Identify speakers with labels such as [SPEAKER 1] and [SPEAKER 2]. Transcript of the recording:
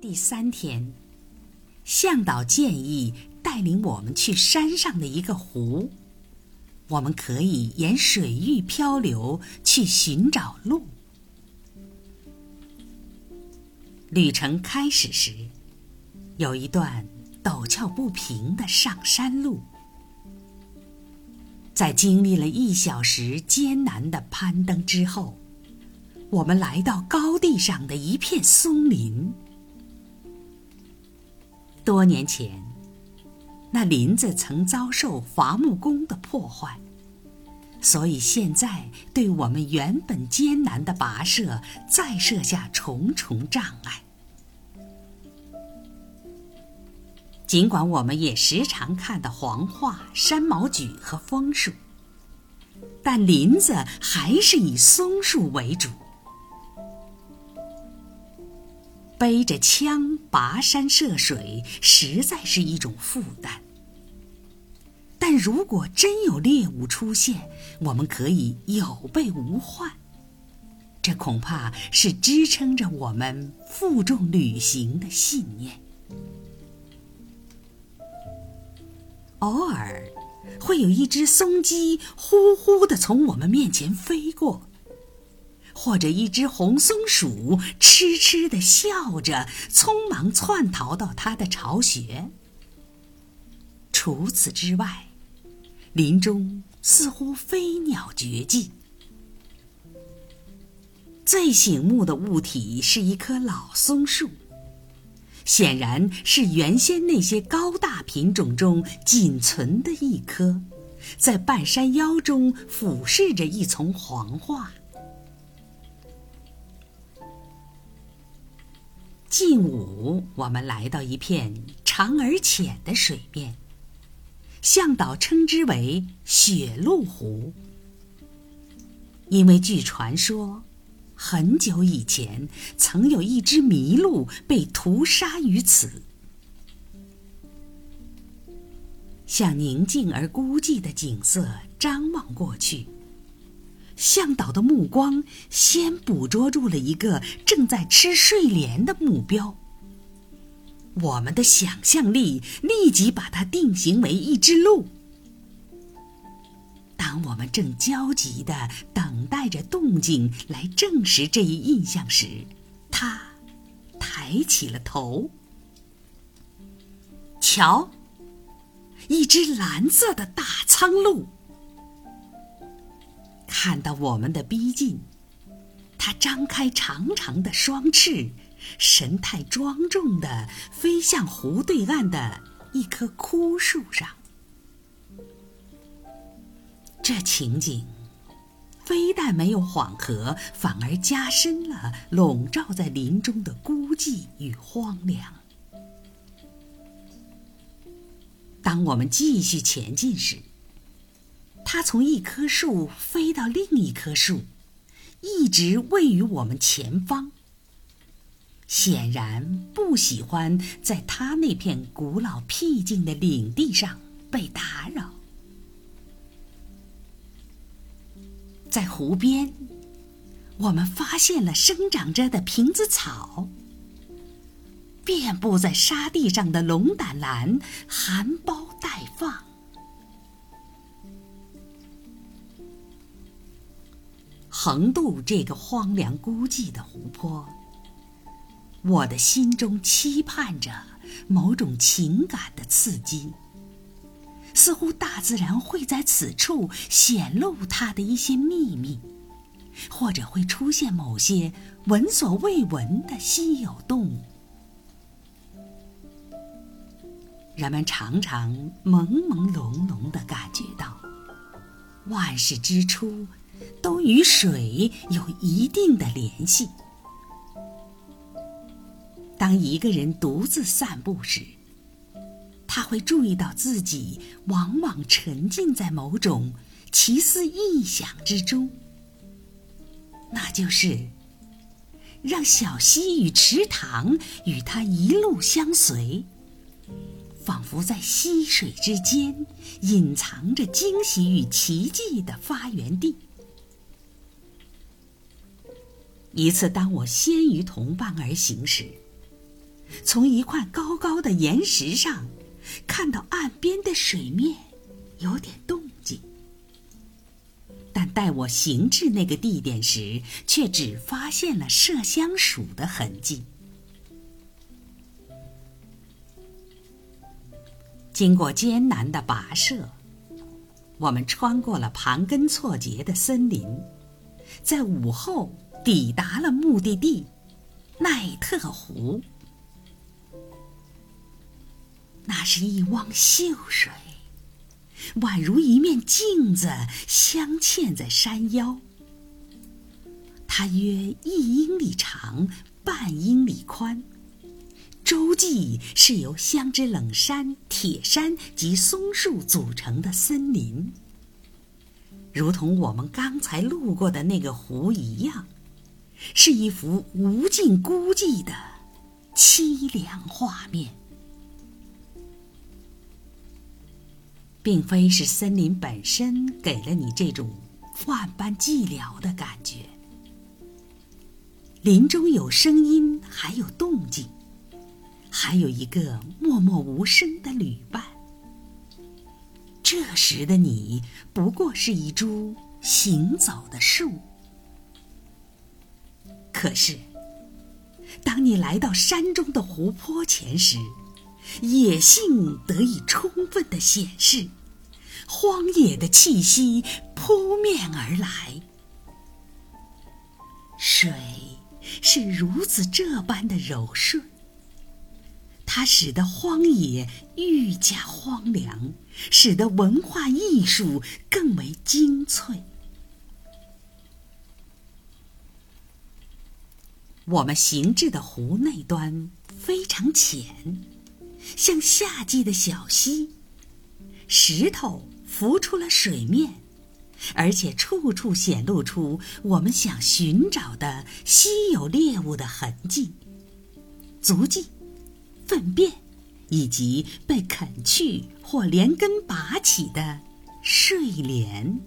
[SPEAKER 1] 第三天，向导建议带领我们去山上的一个湖，我们可以沿水域漂流去寻找路。旅程开始时，有一段陡峭不平的上山路，在经历了一小时艰难的攀登之后，我们来到高地上的一片松林。多年前，那林子曾遭受伐木工的破坏，所以现在对我们原本艰难的跋涉再设下重重障碍。尽管我们也时常看到黄桦、山毛榉和枫树，但林子还是以松树为主。背着枪跋山涉水，实在是一种负担。但如果真有猎物出现，我们可以有备无患。这恐怕是支撑着我们负重旅行的信念。偶尔，会有一只松鸡呼呼的从我们面前飞过。或者一只红松鼠痴痴的笑着，匆忙窜逃到它的巢穴。除此之外，林中似乎飞鸟绝迹。最醒目的物体是一棵老松树，显然是原先那些高大品种中仅存的一棵，在半山腰中俯视着一丛黄桦。近午，我们来到一片长而浅的水面，向导称之为“雪鹿湖”，因为据传说，很久以前曾有一只麋鹿被屠杀于此。向宁静而孤寂的景色张望过去。向导的目光先捕捉住了一个正在吃睡莲的目标。我们的想象力立即把它定型为一只鹿。当我们正焦急的等待着动静来证实这一印象时，它抬起了头。瞧，一只蓝色的大苍鹭。看到我们的逼近，它张开长长的双翅，神态庄重地飞向湖对岸的一棵枯树上。这情景非但没有缓和，反而加深了笼罩在林中的孤寂与荒凉。当我们继续前进时，它从一棵树飞到另一棵树，一直位于我们前方。显然不喜欢在它那片古老僻静的领地上被打扰。在湖边，我们发现了生长着的瓶子草，遍布在沙地上的龙胆兰含苞待放。横渡这个荒凉孤寂的湖泊，我的心中期盼着某种情感的刺激。似乎大自然会在此处显露它的一些秘密，或者会出现某些闻所未闻的稀有动物。人们常常朦朦胧胧地感觉到，万事之初。都与水有一定的联系。当一个人独自散步时，他会注意到自己往往沉浸在某种奇思异想之中，那就是让小溪与池塘与他一路相随，仿佛在溪水之间隐藏着惊喜与奇迹的发源地。一次，当我先于同伴而行时，从一块高高的岩石上，看到岸边的水面有点动静。但待我行至那个地点时，却只发现了麝香鼠的痕迹。经过艰难的跋涉，我们穿过了盘根错节的森林，在午后抵达了目的地——奈特湖。那是一汪秀水，宛如一面镜子镶嵌在山腰。它约一英里长，半英里宽。洲际是由香知冷杉、铁杉及松树组成的森林，如同我们刚才路过的那个湖一样，是一幅无尽孤寂的凄凉画面。并非是森林本身给了你这种万般寂寥的感觉，林中有声音，还有动静。还有一个默默无声的旅伴。这时的你不过是一株行走的树。可是，当你来到山中的湖泊前时，野性得以充分的显示，荒野的气息扑面而来。水是如此这般的柔顺。它使得荒野愈加荒凉，使得文化艺术更为精粹。我们行至的湖内端非常浅，像夏季的小溪，石头浮出了水面，而且处处显露出我们想寻找的稀有猎物的痕迹、足迹。粪便，以及被啃去或连根拔起的睡莲。